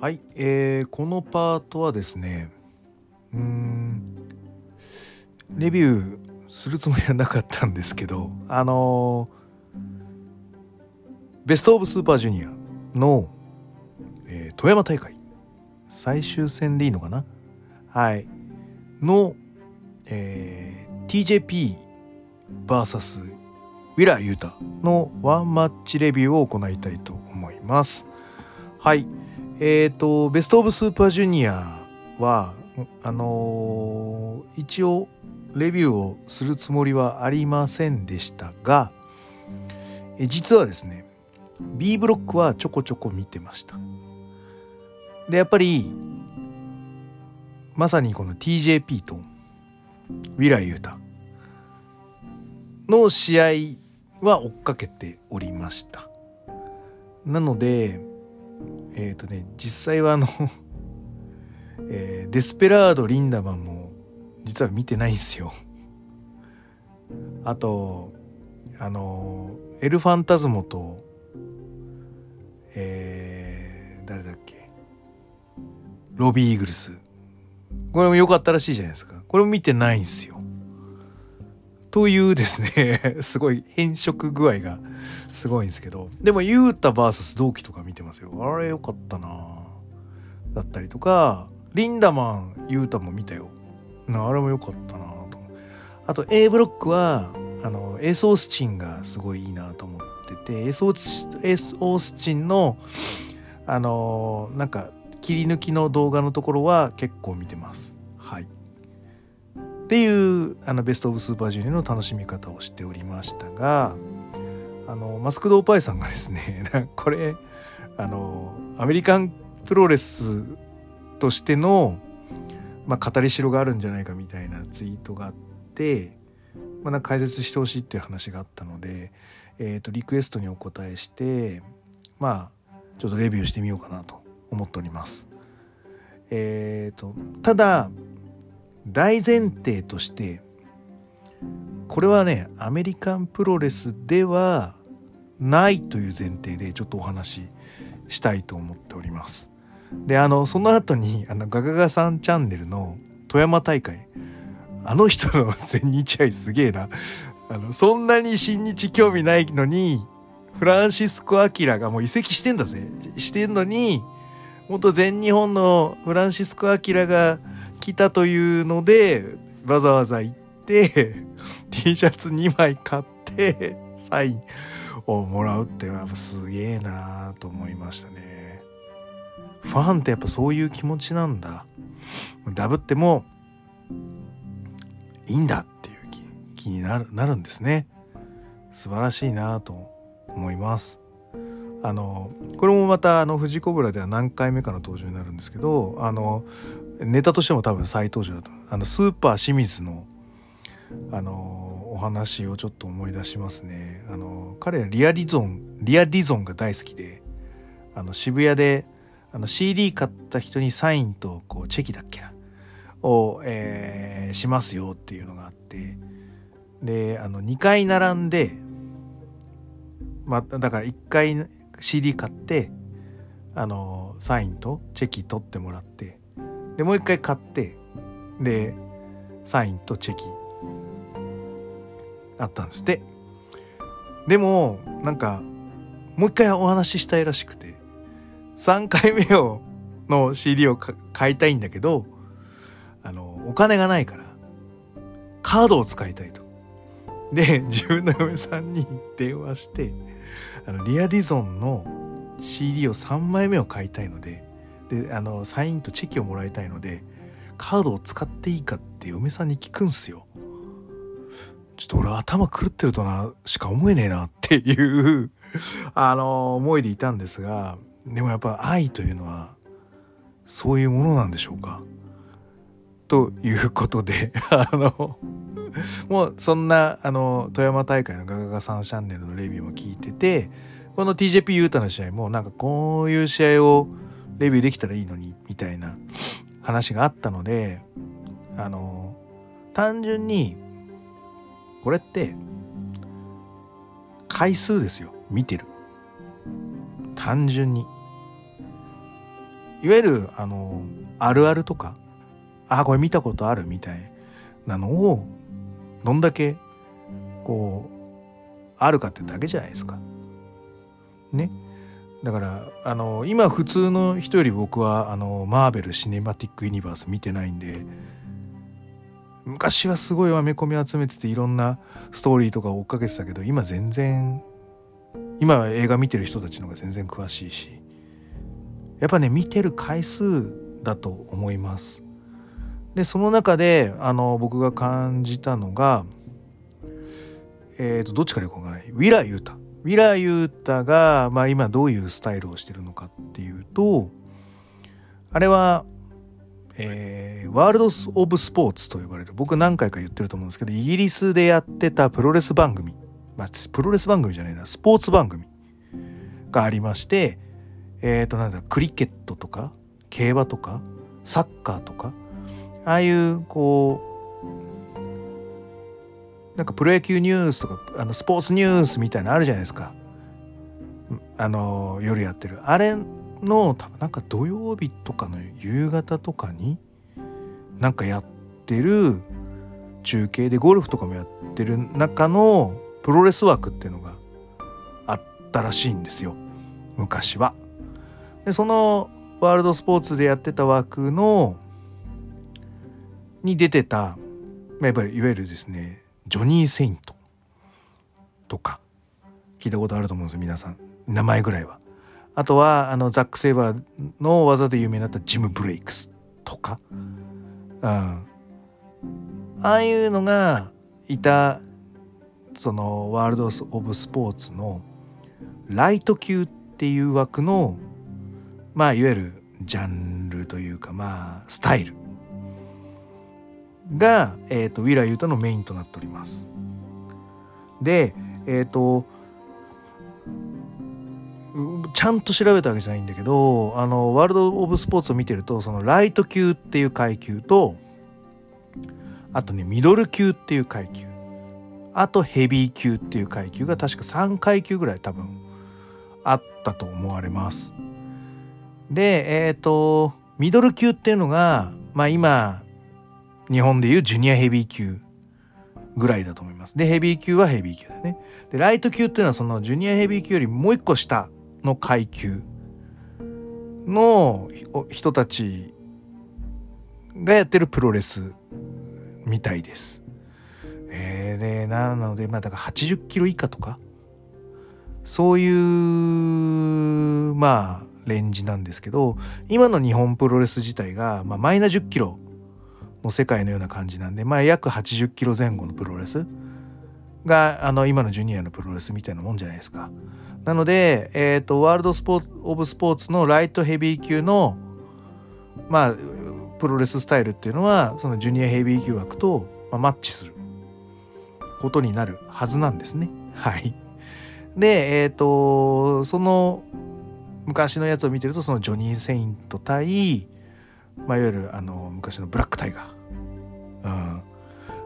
はい、えー、このパートはですねうんレビューするつもりはなかったんですけどあのーベスト・オブ・スーパージュニアの、えー富山大会最終戦でいいのかな？はい。の、えー TJP VS ウィラー・ユータのワンマッチレビューを行いたいと思います。はい。えーとベスト・オブ・スーパージュニアはあのー一応レビューをするつもりはありませんでしたがえ実はですね B ブロックはちょこちょこ見てました。でやっぱりまさにこの TJP とウィラー・ユータの試合は追っかけておりました。なのでえっ、とね実際はあの、えーデスペラード・リンダマンも実は見てないんですよ。あとあのエル・ファンタズモとえー誰だっけ？ロビー・イーグルス。これも良かったらしいじゃないですか。これも見てないんですよ。というですね すごい変色具合がすごいんですけど。でもユータ VS 同期とか見てますよ。あれ良かったな。だったりとかリンダマンユータも見たよ。あれも良かったなと。あと A ブロックはあのエース・オースチンがすごいいいなと思っててエース・オースチンのあのなんか切り抜きの動画のところは結構見てます。っていうあのベスト・オブ・スーパージュニアの楽しみ方をしておりましたがあのマスク・ド・オパイさんがですね これあのアメリカンプロレスとしての、まあ、語りしろがあるんじゃないかみたいなツイートがあって、まあ、なんか解説してほしいっていう話があったので、えー、とリクエストにお答えしてまあちょっとレビューしてみようかなと思っております。えー、とただ大前提としてこれはねアメリカンプロレスではないという前提でちょっとお話ししたいと思っております。であのその後にあのガガガさんチャンネルの富山大会。あの人の全日愛すげえな。あのそんなに新日興味ないのにフランシスコ・アキラがもう移籍してんだぜ。してんのに元全日本のフランシスコ・アキラが来たというのでわざわざ行って T シャツ2枚買ってサインをもらうっていうのはやっぱすげえなと思いましたね。ファンってやっぱそういう気持ちなんだ。ダブってもいいんだっていう気気になるなるんですね。素晴らしいなと思います。あのこれもまたあの富士コブラでは何回目かの登場になるんですけどあのネタとしても多分再登場だとあのスーパー清水のあのお話をちょっと思い出しますね。あの彼はリアリゾンリアディゾンが大好きであの渋谷であの CD 買った人にサインとこうチェキだっけなを、えーしますよっていうのがあってであの2回並んでまあだから1回 CD 買ってあのサインとチェキ取ってもらってでもう1回買ってでサインとチェキあったんですってでもなんかもう一回お話ししたいらしくて3回目をの CD を買いたいんだけどあのお金がないからカードを使いたいと。で自分の嫁さんに電話してあのリアディゾンの CD を3枚目を買いたいのでであのサインとチェキをもらいたいのでカードを使っていいかって嫁さんに聞くんすよ。ちょっと俺頭狂ってるとなしか思えねえなっていうあの思いでいたんですがでもやっぱ愛というのはそういうものなんでしょうか？ということで あのもうそんなあの富山大会のガガガさんチャンネルのレビューも聞いててこの TJP ユータの試合もなんかこういう試合をレビューできたらいいのにみたいな話があったのであの単純にこれって回数ですよ。見てる。単純に。いわゆるあのあるあるとかあこれ見たことあるみたいなのをどんだけこうあるかってだけじゃないですか。ね。だからあの今普通の人より僕はあのマーベル・シネマティック・ユニバース見てないんで昔はすごいアメコミ集めてていろんなストーリーとか追っかけてたけど今全然今は映画見てる人たちの方が全然詳しいしやっぱね見てる回数だと思います。でその中であの僕が感じたのがえっ、ー、とどっちからいこうかな。ウィラ・ユータ。ウィラ・ユータが、まあ、今どういうスタイルをしてるのかっていうとあれは、えー、ワールド・オブ・スポーツと呼ばれる。僕何回か言ってると思うんですけどイギリスでやってたプロレス番組、まあ、プロレス番組じゃないな。スポーツ番組がありましてえっ、ー、となんだクリケットとか競馬とかサッカーとかああいうこうなんかプロ野球ニュースとかあのスポーツニュースみたいなのあるじゃないですか。あの夜やってる。あれの多分なんか土曜日とかの夕方とかになんかやってる中継でゴルフとかもやってる中のプロレス枠っていうのがあったらしいんですよ。昔は。でそのワールドスポーツでやってた枠のに出てたやっぱりいわゆるですねジョニー・セイントとか聞いたことあると思うんですよ皆さん。名前ぐらいは。あとはあのザック・セイバーの技で有名になったジム・ブレイクスとか、うん、ああいうのがいたそのワールド・オブ・スポーツのライト級っていう枠のまあいわゆるジャンルというかまあスタイル。が、えーと、ウィラー・ユータのメインとなっております。でえっ、ー、とちゃんと調べたわけじゃないんだけどあのワールド・オブ・スポーツを見てるとそのライト級っていう階級とあとねミドル級っていう階級あとヘビー級っていう階級が確か3階級ぐらい多分あったと思われます。でえっ、ー、とミドル級っていうのがまあ今日本でいうジュニアヘビー級ぐらいだと思います。で、ヘビー級はヘビー級だね。で、ライト級っていうのはそのジュニアヘビー級よりもう一個下の階級の人たちがやってるプロレスみたいです。えー、で、なので、まあだから80キロ以下とか、そういう、まあ、レンジなんですけど、今の日本プロレス自体が、まあ、マイナ10キロの世界のような感じなんで、まあ、約80キロ前後のプロレスがあの今のジュニアのプロレスみたいなもんじゃないですか。なので、えーと、ワールドスポーツ・オブ・スポーツのライトヘビー級のまあプロレススタイルっていうのはそのジュニアヘビー級枠と、まあ、マッチすることになるはずなんですね。はい。で、えっ、ー、とその昔のやつを見てるとそのジョニー・セイント対まあ、いわゆるあの昔のブラックタイガー、うん、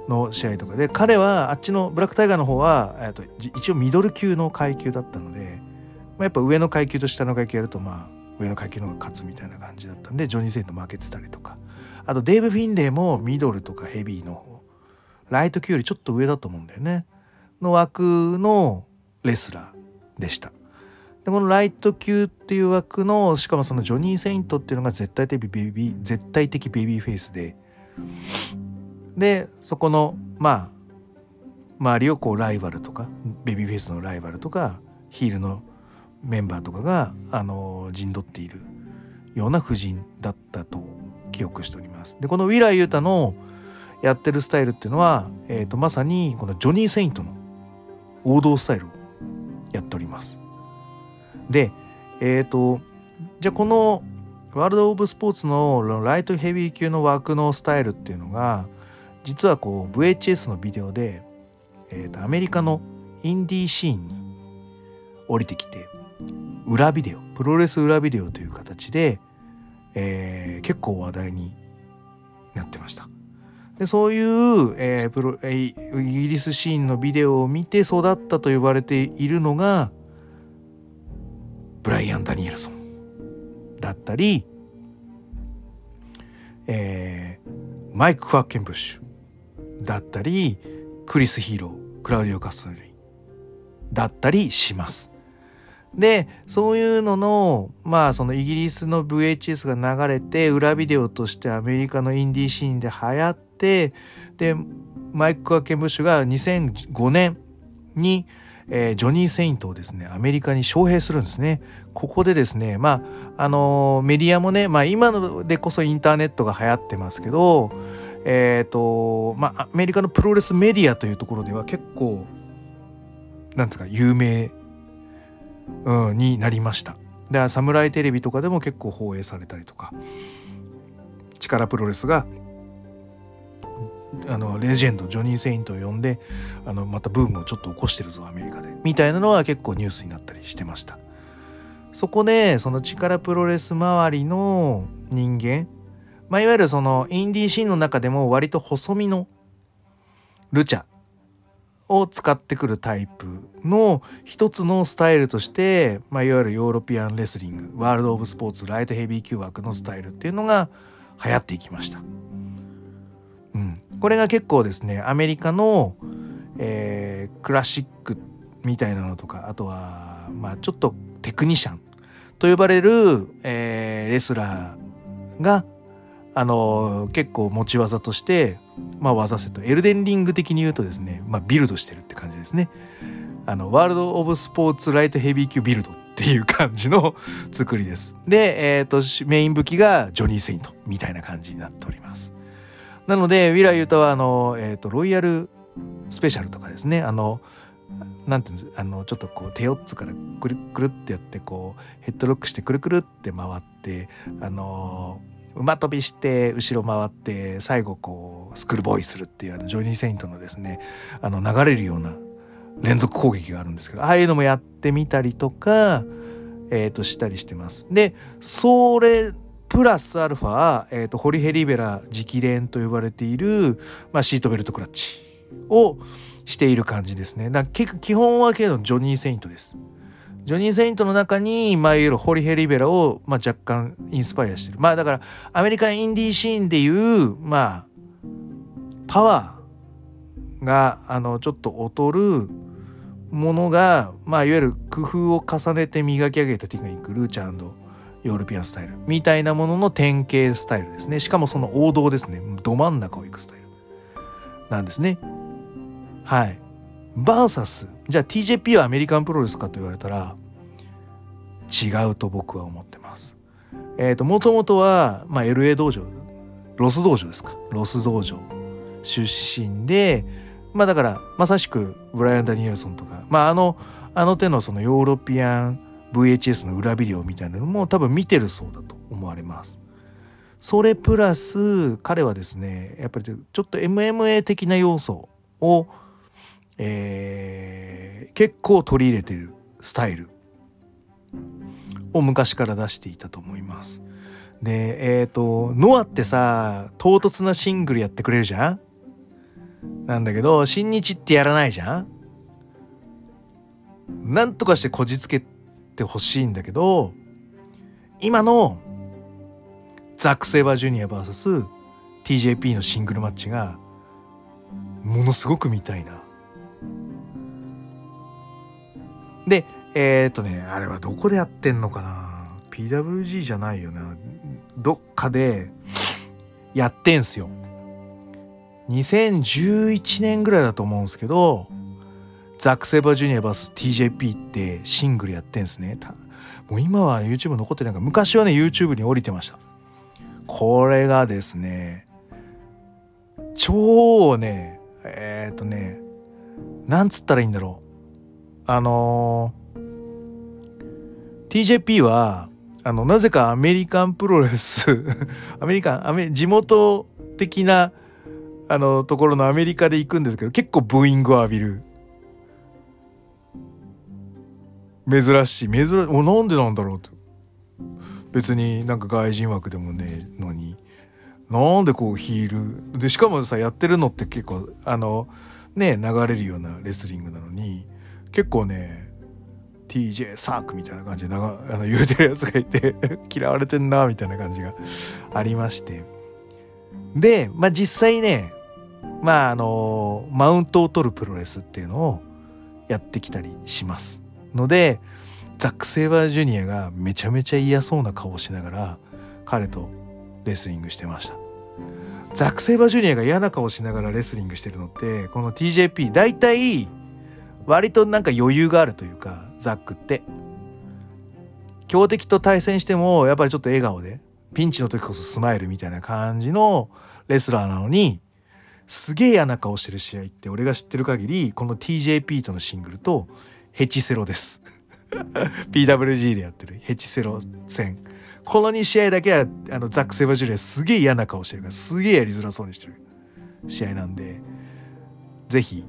の試合とかで彼はあっちのブラックタイガーの方は、えー、と一応ミドル級の階級だったので、まあ、やっぱ上の階級と下の階級やるとまあ上の階級の方が勝つみたいな感じだったんでジョニー・セイント負けてたりとか。あとデーブ・フィンレイもミドルとかヘビーの方ライト級よりちょっと上だと思うんだよね。の枠のレスラーでした。でこのライト級っていう枠のしかもそのジョニー・セイントっていうのが絶対的ベビー絶対的ベビーフェイスででそこのまあ周りをこうライバルとかベビーフェイスのライバルとかヒールのメンバーとかがあの陣取っているような布陣だったと記憶しております。でこのウィラー・ユータのやってるスタイルっていうのは、えーとまさにこのジョニー・セイントの王道スタイルをやっております。で、えっ、ー、と、じゃあこのワールド・オブ・スポーツのライトヘビー級の枠のスタイルっていうのが、実はこう VHS のビデオで、えー、とアメリカのインディーシーンに降りてきて、裏ビデオ、プロレス裏ビデオという形で、えー、結構話題になってました。でそういう、えープロえー、イギリスシーンのビデオを見て育ったと呼ばれているのがブライアン・ダニエルソンだったりえー、マイク・ファッケンブッシュだったりクリス・ヒーロークラウディオ・カストリだったりします。でそういうののまあそのイギリスの VHS が流れて裏ビデオとしてアメリカのインディーシーンで流行ってでマイク・クワッケンブッシュが2005年に、えー、ジョニー・セイントをですねアメリカに招聘するんですね。ここでですねまああのー、メディアもねまあ今のでこそインターネットが流行ってますけどえっ、ー、とまあアメリカのプロレスメディアというところでは結構なんですか有名、うん、になりました。でサムライテレビとかでも結構放映されたりとか力プロレスがあのレジェンドジョニー・セイントを呼んであのまたブームをちょっと起こしてるぞアメリカでみたいなのは結構ニュースになったりしてましたそこでその力プロレス周りの人間まあいわゆるそのインディーシーンの中でも割と細身のルチャを使ってくるタイプの一つのスタイルとして、まあ、いわゆるヨーロピアンレスリングワールド・オブ・スポーツライトヘビー級枠のスタイルっていうのが流行っていきました。これが結構ですねアメリカの、えー、クラシックみたいなのとかあとは、まあ、ちょっとテクニシャンと呼ばれる、えー、レスラーがあの結構持ち技として、まあ、技セットエルデンリング的に言うとですね、まあ、ビルドしてるって感じですね。あのワールド・オブ・スポーツ・ライト・ヘビー級ビルドっていう感じの 作りです。で、えっ、ー、とメイン武器がジョニー・セイントみたいな感じになっております。なのでウィラ・ユータはあの、えーと、ロイヤルスペシャルとかですねあのなんていうんですあのちょっとこう手四つからくるくるってやってこうヘッドロックしてくるくるって回ってあの馬跳びして後ろ回って最後こうスクールボーイするっていうあのジョニー・セイントのですねあの流れるような連続攻撃があるんですけどああいうのもやってみたりとか、えー、としたりしてます。でそれプラスアルファ、えーと、ホリヘリベラ直伝と呼ばれている、まあ、シートベルトクラッチをしている感じですね。だ基本はけどジョニー・セイントです。ジョニー・セイントの中に、まあ、いわゆるホリヘリベラを、まあ、若干インスパイアしてる。まあ、だから、アメリカンインディーシーンでいう、まあ、パワーが、あの、ちょっと劣るものが、まあ、いわゆる工夫を重ねて磨き上げたテクニック、ルーチャーヨーロピアンスタイルみたいなものの典型スタイルですね。しかもその王道ですね。ど真ん中を行くスタイルなんですね。はい。バーサス。じゃあ TJP はアメリカンプロレスかと言われたら、違うと僕は思ってます。えっ、ー、と、もともとは、まあ、LA 道場、ロス道場ですか。ロス道場出身で、まあだから、まさしくブライアン・ダニエルソンとか、まああの、あの手のそのヨーロピアン VHS の裏ビデオみたいなのも多分見てるそうだと思われます。それプラス彼はですねやっぱりちょっと MMA 的な要素をえー、結構取り入れてるスタイルを昔から出していたと思います。で、えっ、ー、と、ノアってさ、唐突なシングルやってくれるじゃん？なんだけど、新日ってやらないじゃん？なんとかしてこじつけってほしいんだけど、今のザック・セイバージュニア VS TJP のシングルマッチがものすごく見たいな。で、えー、っとね、あれはどこでやってんのかな ?PWG じゃないよな。どっかでやってんすよ。2011年ぐらいだと思うんですけど、ザック・セバジュニア VSTJP ってシングルやってんすね。もう今は YouTube 残ってないから、昔はね、YouTube に降りてました。これがですね、超ね、えー、っとね、なんつったらいいんだろう。あのー、TJP はあのなぜかアメリカンプロレス アメリカンアメ地元的なあのところのアメリカで行くんですけど結構ブーイングを浴びる珍しい。珍しいなんでなんだろうって。別になんか外人枠でもねえのに。なんでこうヒール。でしかもさやってるのって結構あのね流れるようなレスリングなのに結構ね TJ サークみたいな感じであの言うてるやつがいて 嫌われてんなみたいな感じがありまして。で、まあ実際ね、まああの、マウントを取るプロレスっていうのをやってきたりします。ので、ザック・セイバージュニアがめちゃめちゃ嫌そうな顔をしながら彼とレスリングしてました。ザック・セイバージュニアが嫌な顔しながらレスリングしてるのってこの TJP 大体割となんか余裕があるというかザックって強敵と対戦してもやっぱりちょっと笑顔でピンチの時こそスマイルみたいな感じのレスラーなのにすげえ嫌な顔してる試合って俺が知ってる限りこの TJP とのシングルとヘチセロです。PWG でやってる。ヘチセロ戦。この2試合だけはあのザック・セバジュリアすげえ嫌な顔してるからすげえやりづらそうにしてる。試合なんでぜひ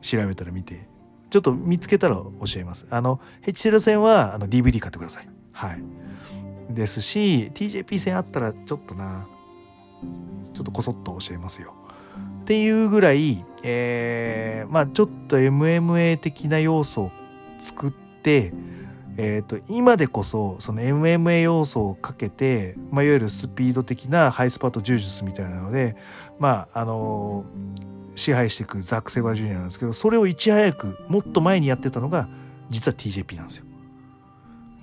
調べたら見てちょっと見つけたら教えます。あのヘチセロ戦はあの DVD 買ってください。はい。ですし TJP 戦あったらちょっとなちょっとこそっと教えますよ。っていうぐらい、えー、まあちょっと MMA 的な要素を作って、えーと、今でこそその MMA 要素をかけて、まあ、いわゆるスピード的なハイスパート柔術みたいなのでまああの、支配していくザック・セバージュニアなんですけどそれをいち早くもっと前にやってたのが実は TJP なんですよ。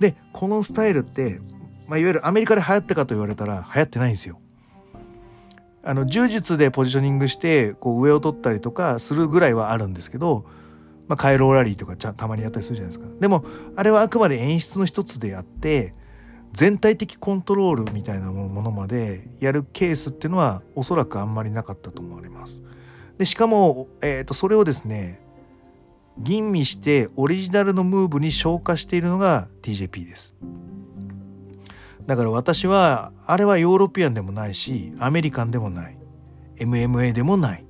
でこのスタイルって、まあ、いわゆるアメリカで流行ったかと言われたら流行ってないんですよ。あの柔術でポジショニングしてこう上を取ったりとかするぐらいはあるんですけどまあ、カイロラリーとかたまにやったりするじゃないですか。でも、あれはあくまで演出の一つであって、全体的コントロールみたいなものまでやるケースっていうのはおそらくあんまりなかったと思われます。で、しかも、えっ、ー、と、それをですね、吟味してオリジナルのムーブに昇華しているのが TJP です。だから私は、あれはヨーロピアンでもないし、アメリカンでもない。MMA でもない。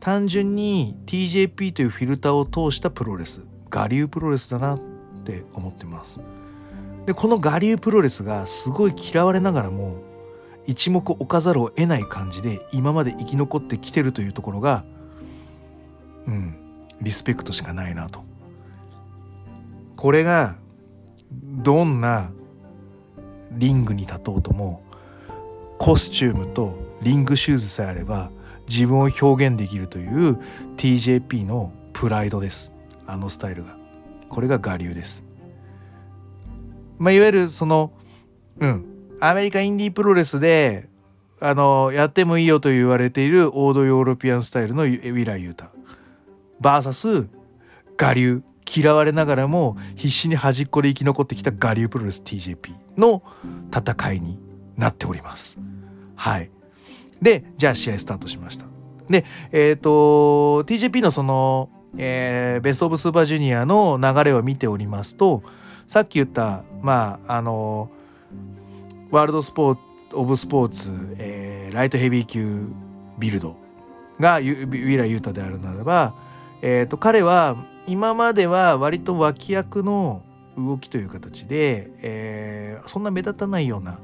単純に TJP というフィルターを通したプロレス我流プロレスだなって思ってます。でこの我流プロレスがすごい嫌われながらも一目置かざるを得ない感じで今まで生き残ってきてるというところがうんリスペクトしかないなと。これがどんなリングに立とうともコスチュームとリングシューズさえあれば自分を表現できるという TJP のプライドです。あのスタイルが。これが我流です。まあいわゆるそのうん。アメリカインディープロレスであのやってもいいよと言われているオードヨーロピアンスタイルのウィラー・ユータ VS 我流。嫌われながらも必死に端っこで生き残ってきた我流プロレス TJP の戦いになっております。はい。で、じゃあ試合スタートしました。で、えっ、ー、と、TJP のその、えー、ベストオブスーパージュニアの流れを見ておりますと、さっき言った、まあ、あの、ワールドスポーツ、オブスポーツ、えー、ライトヘビー級ビルドがウィラ・ユータであるならば、えっ、ー、と、彼は今までは割と脇役の動きという形で、えー、そんな目立たないような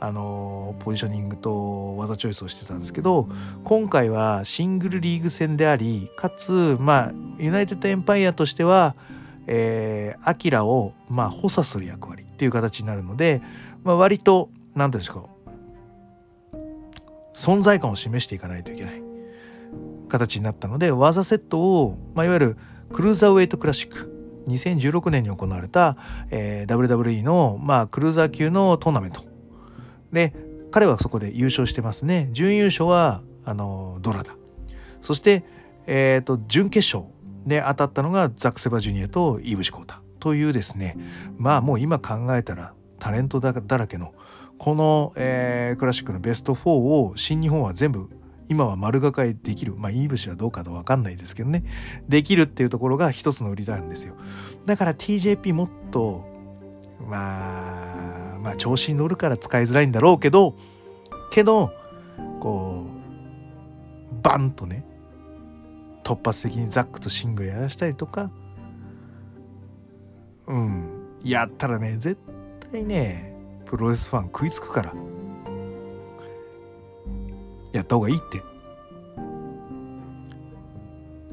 あのポジショニングと技チョイスをしてたんですけど今回はシングルリーグ戦でありかつまあユナイテッドエンパイアとしてはえー、アキラをまあ補佐する役割っていう形になるので、まあ、割と何ていうんですか存在感を示していかないといけない形になったので技セットを、まあ、いわゆるクルーザーウェイトクラシック2016年に行われた、えー、WWE の、まあ、クルーザー級のトーナメントで彼はそこで優勝してますね。準優勝はあのドラだ。そして、えーと、準決勝で当たったのがザック・セバジュニアとイーブシコータ。というですね。まあもう今考えたらタレントだらけのこの、えー、クラシックのベスト4を新日本は全部今は丸がかえできる。まあイーブシはどうかと分かんないですけどね。できるっていうところが一つの売りなんですよ。だから TJP もっとまあまあ調子に乗るから使いづらいんだろうけどけどこうバンとね突発的にザックとシングルやらしたりとかうんやったらね絶対ねプロレスファン食いつくからやった方がいいって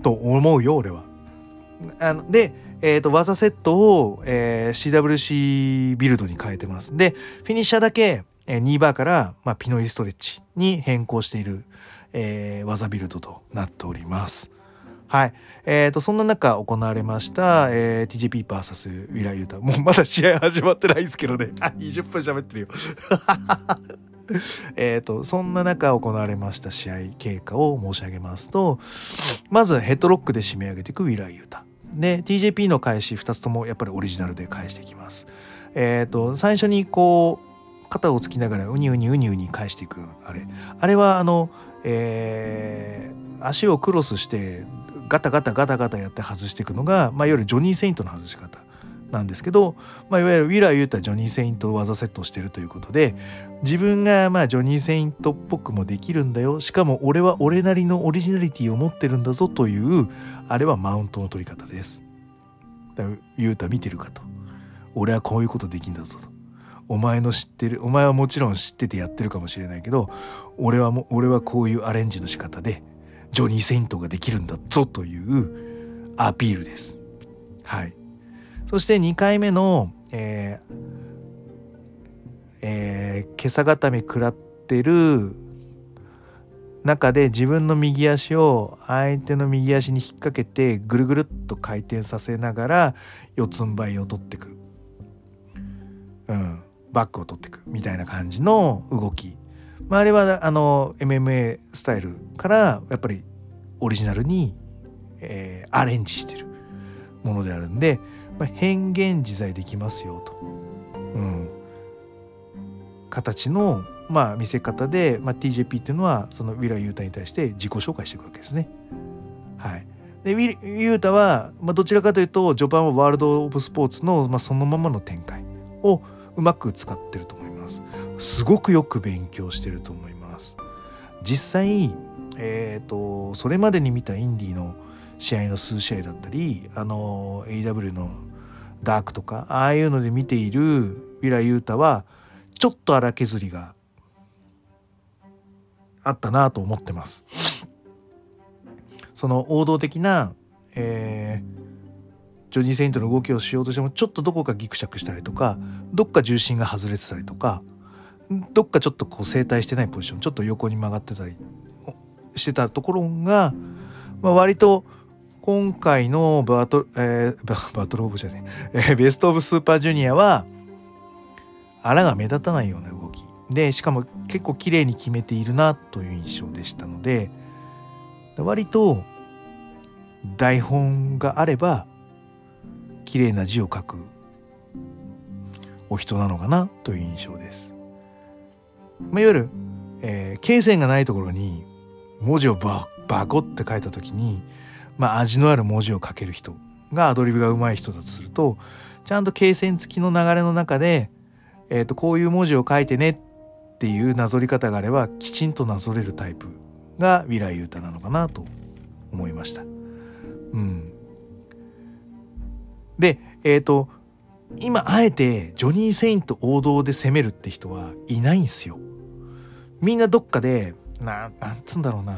と思うよ俺は。あのでえー、と、技セットを、えー、CWC ビルドに変えてます。で、フィニッシャーだけ、えー、2バーから、まあ、ピノイストレッチに変更している、えー、技ビルドとなっております。はい。えっ、ー、と、そんな中行われました、えー、TJPVS ウィラユータ。もうまだ試合始まってないですけどね。あ、20分喋ってるよ。えっと、そんな中行われました試合経過を申し上げますと、まずヘッドロックで締め上げていくウィラユータ。で、TJP の返し2つともやっぱりオリジナルで返していきます。えっ、ー、と、最初にこう、肩をつきながらウニウニウニウニ返していく、あれ。あれはあの、えー、足をクロスしてガタガタガタガタやって外していくのが、まあ、いわゆるジョニー・セイントの外し方なんですけど、まあ、いわゆるウィラー言うたジョニー・セイントを技セットしてるということで自分がまあジョニー・セイントっぽくもできるんだよしかも俺は俺なりのオリジナリティを持ってるんだぞというあれはマウントの取り方です。だから言うた見てるかと俺はこういうことできんだぞと。お前の知ってるお前はもちろん知っててやってるかもしれないけど俺はも俺はこういうアレンジの仕方でジョニー・セイントができるんだぞというアピールです。はい。そして2回目の、えーえー、今朝固め食らってる中で自分の右足を相手の右足に引っ掛けてぐるぐるっと回転させながら四つん這いを取ってく。うん。バックを取ってくみたいな感じの動きまあ、あれはあの MMA スタイルからやっぱりオリジナルに、えー、アレンジしてるものであるんで、まあ、変幻自在できますよと、うん、形の、まあ、見せ方で、まあ、TJP っていうのはそのウィラー・ユータに対して自己紹介していくわけですね。はい、でウィユータは、まあ、どちらかというと序盤はワールド・オブ・スポーツの、まあ、そのままの展開をうまく使ってると思います。すごくよく勉強してると思います実際えっ、ー、とそれまでに見たインディの試合の数試合だったりあの AW のダークとかああいうので見ているウィラ・ユータはちょっと荒削りがあったなと思ってます。その王道的な、えー、ジョニー・セイントの動きをしようとしてもちょっとどこかギクシャクしたりとかどっか重心が外れてたりとかどっかちょっとこう正対してないポジションちょっと横に曲がってたりしてたところが、まあ、割と今回のバト,、えー、バトルオブじゃねえー、ベストオブスーパージュニアはあらが目立たないような動きでしかも結構綺麗に決めているなという印象でしたので割と台本があれば綺麗な字を書くお人なのかなという印象です。まあ、いわゆる、えー、経線がないところに文字をババコって書いた時に、まあ、味のある文字を書ける人がアドリブが上手い人だとするとちゃんと経線付きの流れの中で、えー、とこういう文字を書いてねっていうなぞり方があればきちんとなぞれるタイプがウィラーユータなのかなと思いました。うん、で、えっ、ー、と、今あえてジョニー・セイント王道で攻めるって人はいないんすよ。みんなどっかで、な、なんつうんだろうな。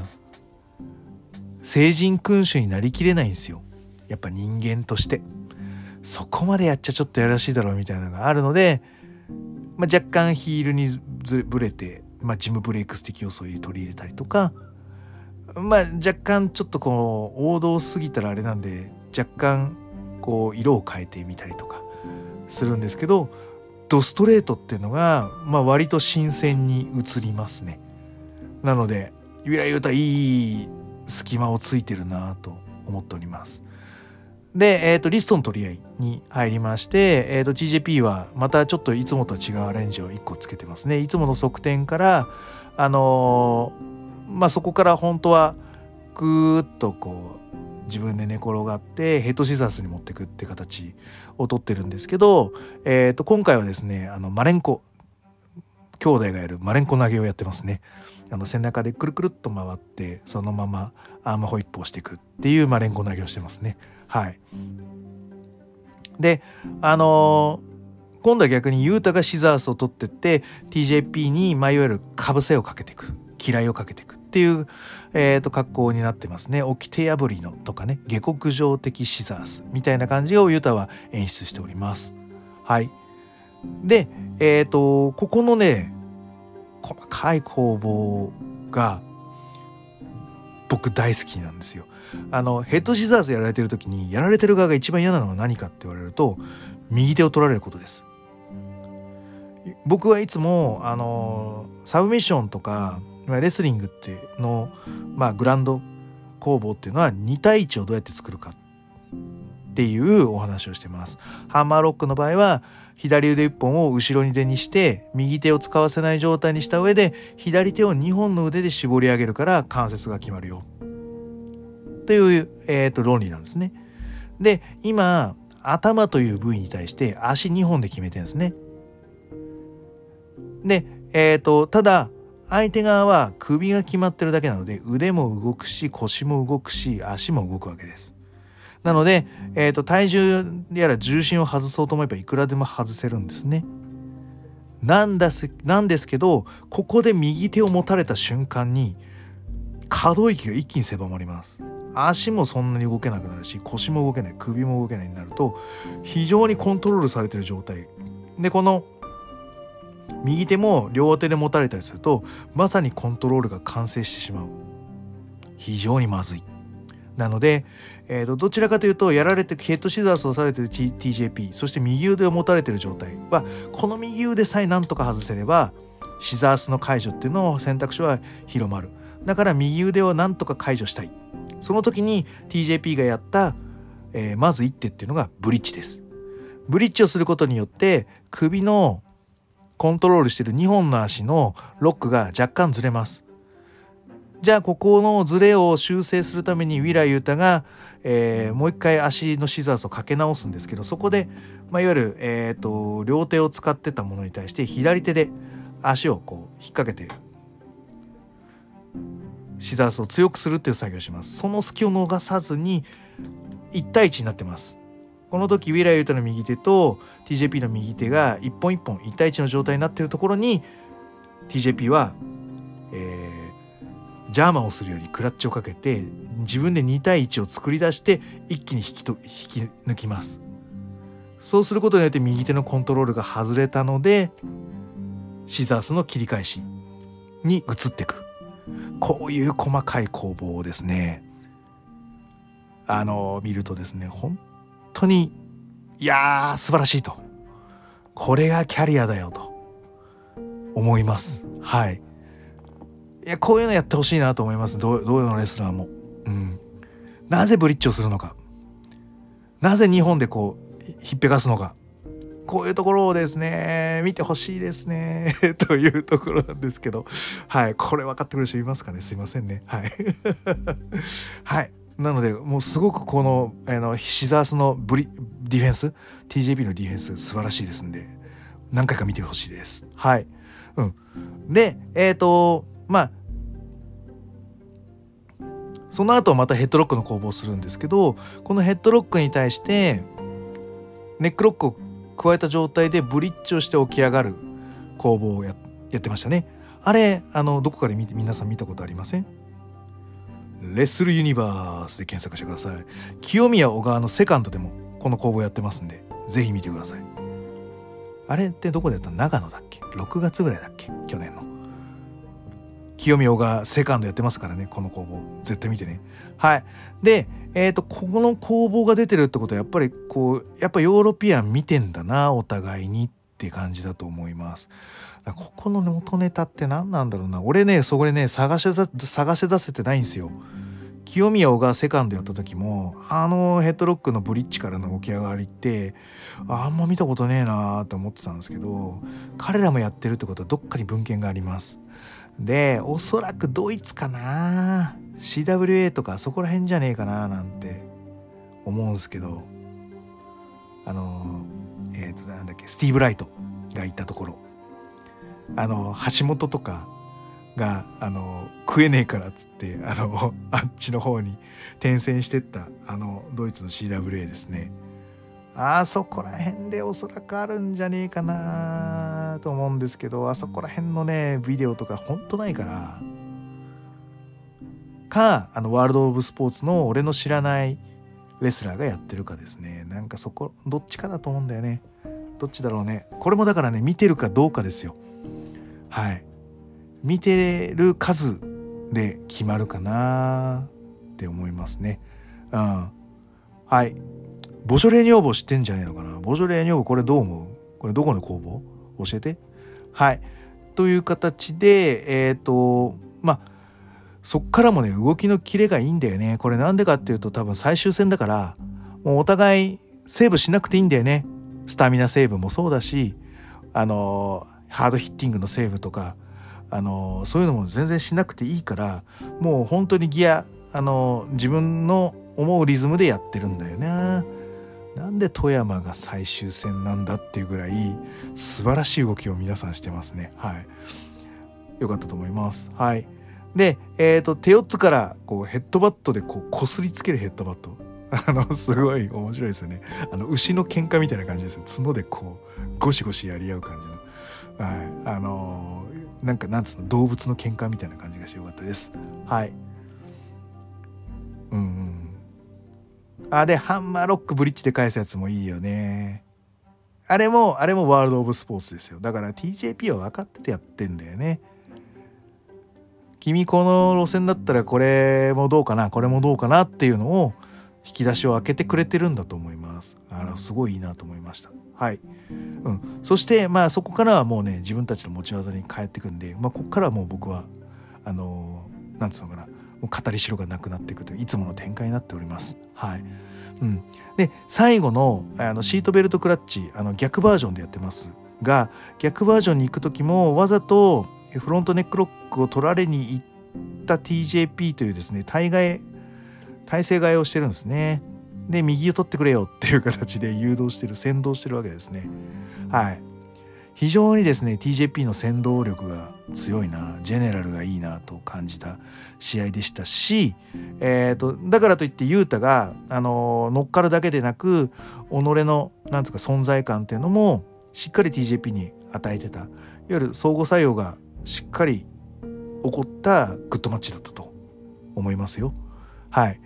聖人君主になりきれないんですよ。やっぱ人間として。そこまでやっちゃちょっとやらしいだろうみたいなのがあるので、まあ、若干ヒールにぶれて、まあ、ジムブレイクス的要素を取り入れたりとか、まあ、若干ちょっとこう王道すぎたらあれなんで若干こう色を変えてみたりとかするんですけどドストレートっていうのが、まあ、割と新鮮に映りますね。なのでゆらゆたいい隙間をついてるなと思っております。で、えっ、ー、と、リストの取り合いに入りまして、えっ、ー、と、TJP はまたちょっといつもとは違うアレンジを1個つけてますね。いつもの側転から、あのー、まあ、そこから本当はぐーっとこう、自分で寝転がってヘッドシザースに持ってくって形をとってるんですけど、えー、と今回はですねあのマレンコ兄弟がやるマレンコ投げをやってますね。あの背中でくるくるっと回ってそのままアームホイップをしていくっていうマレンコ投げをしてますね。はい。であのー、今度は逆にユータがシザースを取ってって TJP に、いわゆるかぶせをかけていく嫌いをかけていくっていう、えー、と格好になってますね。掟破りのとかね、下克上的シザースみたいな感じをユータは演出しております。はい。で、えっ、ー、と、ここのね、細かい攻防が僕大好きなんですよ。あのヘッドシザーズやられてる時にやられてる側が一番嫌なのは何かって言われると右手を取られることです。僕はいつもあのサブミッションとかレスリングっていうのまあグランド攻防っていうのは2対1をどうやって作るかっていうお話をしてます。ハンマーロックの場合は左腕1本を後ろに出にして右手を使わせない状態にした上で左手を2本の腕で絞り上げるから関節が決まるよという、えー、と論理なんですね。で今頭という部位に対して足2本で決めてるんですね。で、えっ、ー、とただ相手側は首が決まってるだけなので腕も動くし腰も動くし足も動くわけです。なので、えーと、体重やら重心を外そうと思えばいくらでも外せるんですね。なんだすなんですけどここで右手を持たれた瞬間に可動域が一気に狭まります。足もそんなに動けなくなるし腰も動けない首も動けないになると非常にコントロールされてる状態でこの右手も両手で持たれたりするとまさにコントロールが完成してしまう非常にまずいなので、えーと、どちらかというとやられてヘッドシザースをされてる TJP そして右腕を持たれてる状態はこの右腕さえなんとか外せればシザースの解除っていうのを選択肢は広まる。だから右腕をなんとか解除したい。その時に TJP がやった、えー、まず一手っていうのがブリッジです。ブリッジをすることによって首のコントロールしてる2本の足のロックが若干ずれます。じゃあここのズレを修正するためにウィラユータが、えー、もう一回足のシザースをかけ直すんですけどそこで、まあ、いわゆる、えーと、両手を使ってたものに対して左手で足をこう引っ掛けてシザースを強くするっていう作業をします。その隙を逃さずに1対1になってます。この時ウィラユータの右手と TJP の右手が一本一本1対1の状態になっているところに TJP は、えー、ジャーマンをするよりクラッチをかけて自分で2対1を作り出して一気に引きと引き抜きます。そうすることによって右手のコントロールが外れたのでシザースの切り返しに移っていく。こういう細かい攻防をですね。あの見るとですね本当にいやー素晴らしいと。これがキャリアだよと思います。はい。いやこういうのやってほしいなと思いますどうどういうのレスラーもうんなぜブリッジをするのかなぜ日本でこうひっぺかすのかこういうところをですね、見てほしいですね。というところなんですけど。はい。これ分かってくれる人いますかね？すいませんね。はい。はい。なのでもうすごくこのあのシザースのブリディフェンス？TJP のディフェンス素晴らしいですんで何回か見てほしいです。はい。うん、でえっ、ー、とまあその後またヘッドロックの攻防するんですけどこのヘッドロックに対してネックロックを加えた状態でブリッジをして起き上がる攻防をやってましたね。あれあのどこかで皆さん見たことありません？レッスルユニバースで検索してください。清宮小川のセカンドでもこの工房やってますんで、ぜひ見てください。あれってどこでやった？長野だっけ ?6 月ぐらいだっけ？去年の。清宮小川セカンドやってますからね、この工房。絶対見てね。はい。で、えっ、ー、と、ここの工房が出てるってことは、やっぱりこう、やっぱヨーロピアン見てんだな、お互いにって感じだと思います。ここの元ネタって何なんだろうな俺ねそこでね探し探せ出せてないんですよ。清宮がセカンドやった時もあのヘッドロックのブリッジからの起き上がりってあんま見たことねえなーって思ってたんですけど彼らもやってるってことはどっかに文献があります。でおそらくドイツかな。CWA とかそこら辺じゃねえかななんて思うんすけど。あのえっ、ー、となんだっけスティーブ・ライトがいたところ。あの橋本とかがあの食えねえからっつってあのあっちの方に転戦してったあのドイツの CWA ですね。あそこら辺でおそらくあるんじゃねえかなと思うんですけどあそこら辺のねビデオとかほんとないからかあのワールド・オブ・スポーツの俺の知らないレスラーがやってるかですねなんかそこどっちかだと思うんだよねどっちだろうねこれもだからね見てるかどうかですよはい見てる数で決まるかなって思いますね。うん。はい。ボジョレー女房知ってんじゃねえのかな？ボジョレー女房これどう思う？これどこの工房？教えて。はい。という形で、えっ、ー、と、まあ、そっからもね、動きのキレがいいんだよね。これなんでかっていうと多分最終戦だから、もうお互いセーブしなくていいんだよね。スタミナセーブもそうだし、あの、ハードヒッティングのセーブとか、あの、そういうのも全然しなくていいから、もう本当にギア、あの、自分の思うリズムでやってるんだよね。なんで富山が最終戦なんだっていうぐらい素晴らしい動きを皆さんしてますね。はい。よかったと思います。はい。で、えっ、ー、と、手四つからこうヘッドバットでこう擦りつけるヘッドバット。あの、すごい面白いですよね。あの、牛の喧嘩みたいな感じですよ。角でこう、ゴシゴシやり合う感じの。はい。あのー、なんか、なんつうの、動物の喧嘩みたいな感じがしてよかったです。はい。うんうん。あ、で、ハンマーロックブリッジで返すやつもいいよね。あれも、あれもワールド・オブ・スポーツですよ。だから TJP は分かっててやってんだよね。君この路線だったらこれもどうかな、これもどうかなっていうのを引き出しを開けてくれてるんだと思います。あの、すごいいいなと思いました。はい。うん。そして、まあそこからはもうね、自分たちの持ち技に帰ってくんで、まあここからはもう僕は、あのー、なんつうのかな、もう語りしろがなくなっていくといういつもの展開になっております。はい。うん、で最後のあのシートベルトクラッチあの逆バージョンでやってますが逆バージョンに行く時もわざとフロントネックロックを取られに行った TJP というですね対外体制替えをしてるんですね。で右を取ってくれよっていう形で誘導してる先導してるわけですね。はい。非常にですね TJP の先導力が強いなジェネラルがいいなと感じた試合でしたし、えーと、だからといって雄太が、あの乗っかるだけでなく己のなんつうか存在感っていうのもしっかり TJP に与えてたいわゆる相互作用がしっかり起こったグッドマッチだったと思いますよ。はい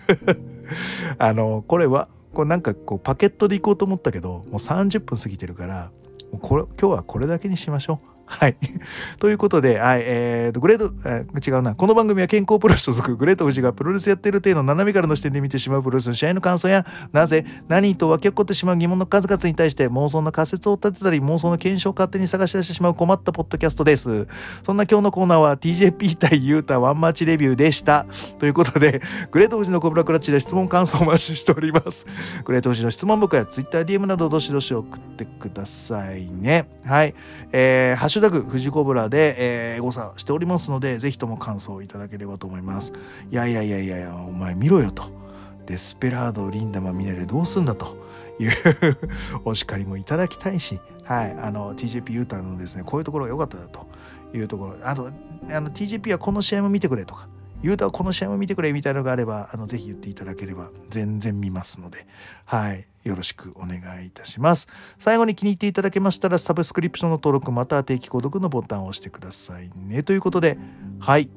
あのこれはこれなんかこうパケットでいこうと思ったけどもう30分過ぎてるからこれ今日はこれだけにしましょう。はい。ということで、はい、えーと、グレート、えー、違うな。この番組は健康プロレス所属、グレート富士がプロレスやってる程度斜めからの視点で見てしまうプロレスの試合の感想や、なぜ、何と湧き起こってしまう疑問の数々に対して妄想の仮説を立てたり、妄想の検証を勝手に探し出してしまう困ったポッドキャストです。そんな今日のコーナーは TJP 対ユータワンマッチレビューでした。ということで、グレート富士のコブラクラッチで質問感想をお待ちしております。グレート富士の質問僕や TwitterDM などどしどし送ってくださいね。はい。えー、シュタグ、富士コブラで、えー、エゴサしておりますので、ぜひとも感想をいただければと思います。いやいやいやいやいや、お前見ろよと。デスペラード、リンダマ、ミネレどうすんだと。いうお叱りもいただきたいし、はい、あの、TJP ユータのですね、こういうところが良かっただと。いうところ、あと、あの、TJP はこの試合も見てくれとか、ユータはこの試合も見てくれみたいなのがあれば、あの、ぜひ言っていただければ全然見ますので、はい。よろしくお願いいたします。最後に気に入っていただけましたら、サブスクリプションの登録または定期購読のボタンを押してくださいね。ということで、はい。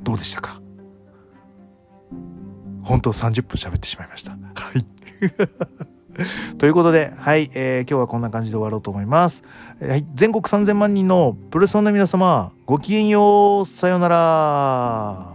どうでしたか？本当30分喋ってしまいました。はい。ということで、はい、えー、今日はこんな感じで終わろうと思います。はい、全国3000万人のプロレスファンの皆様、ごきげんよう、さようなら。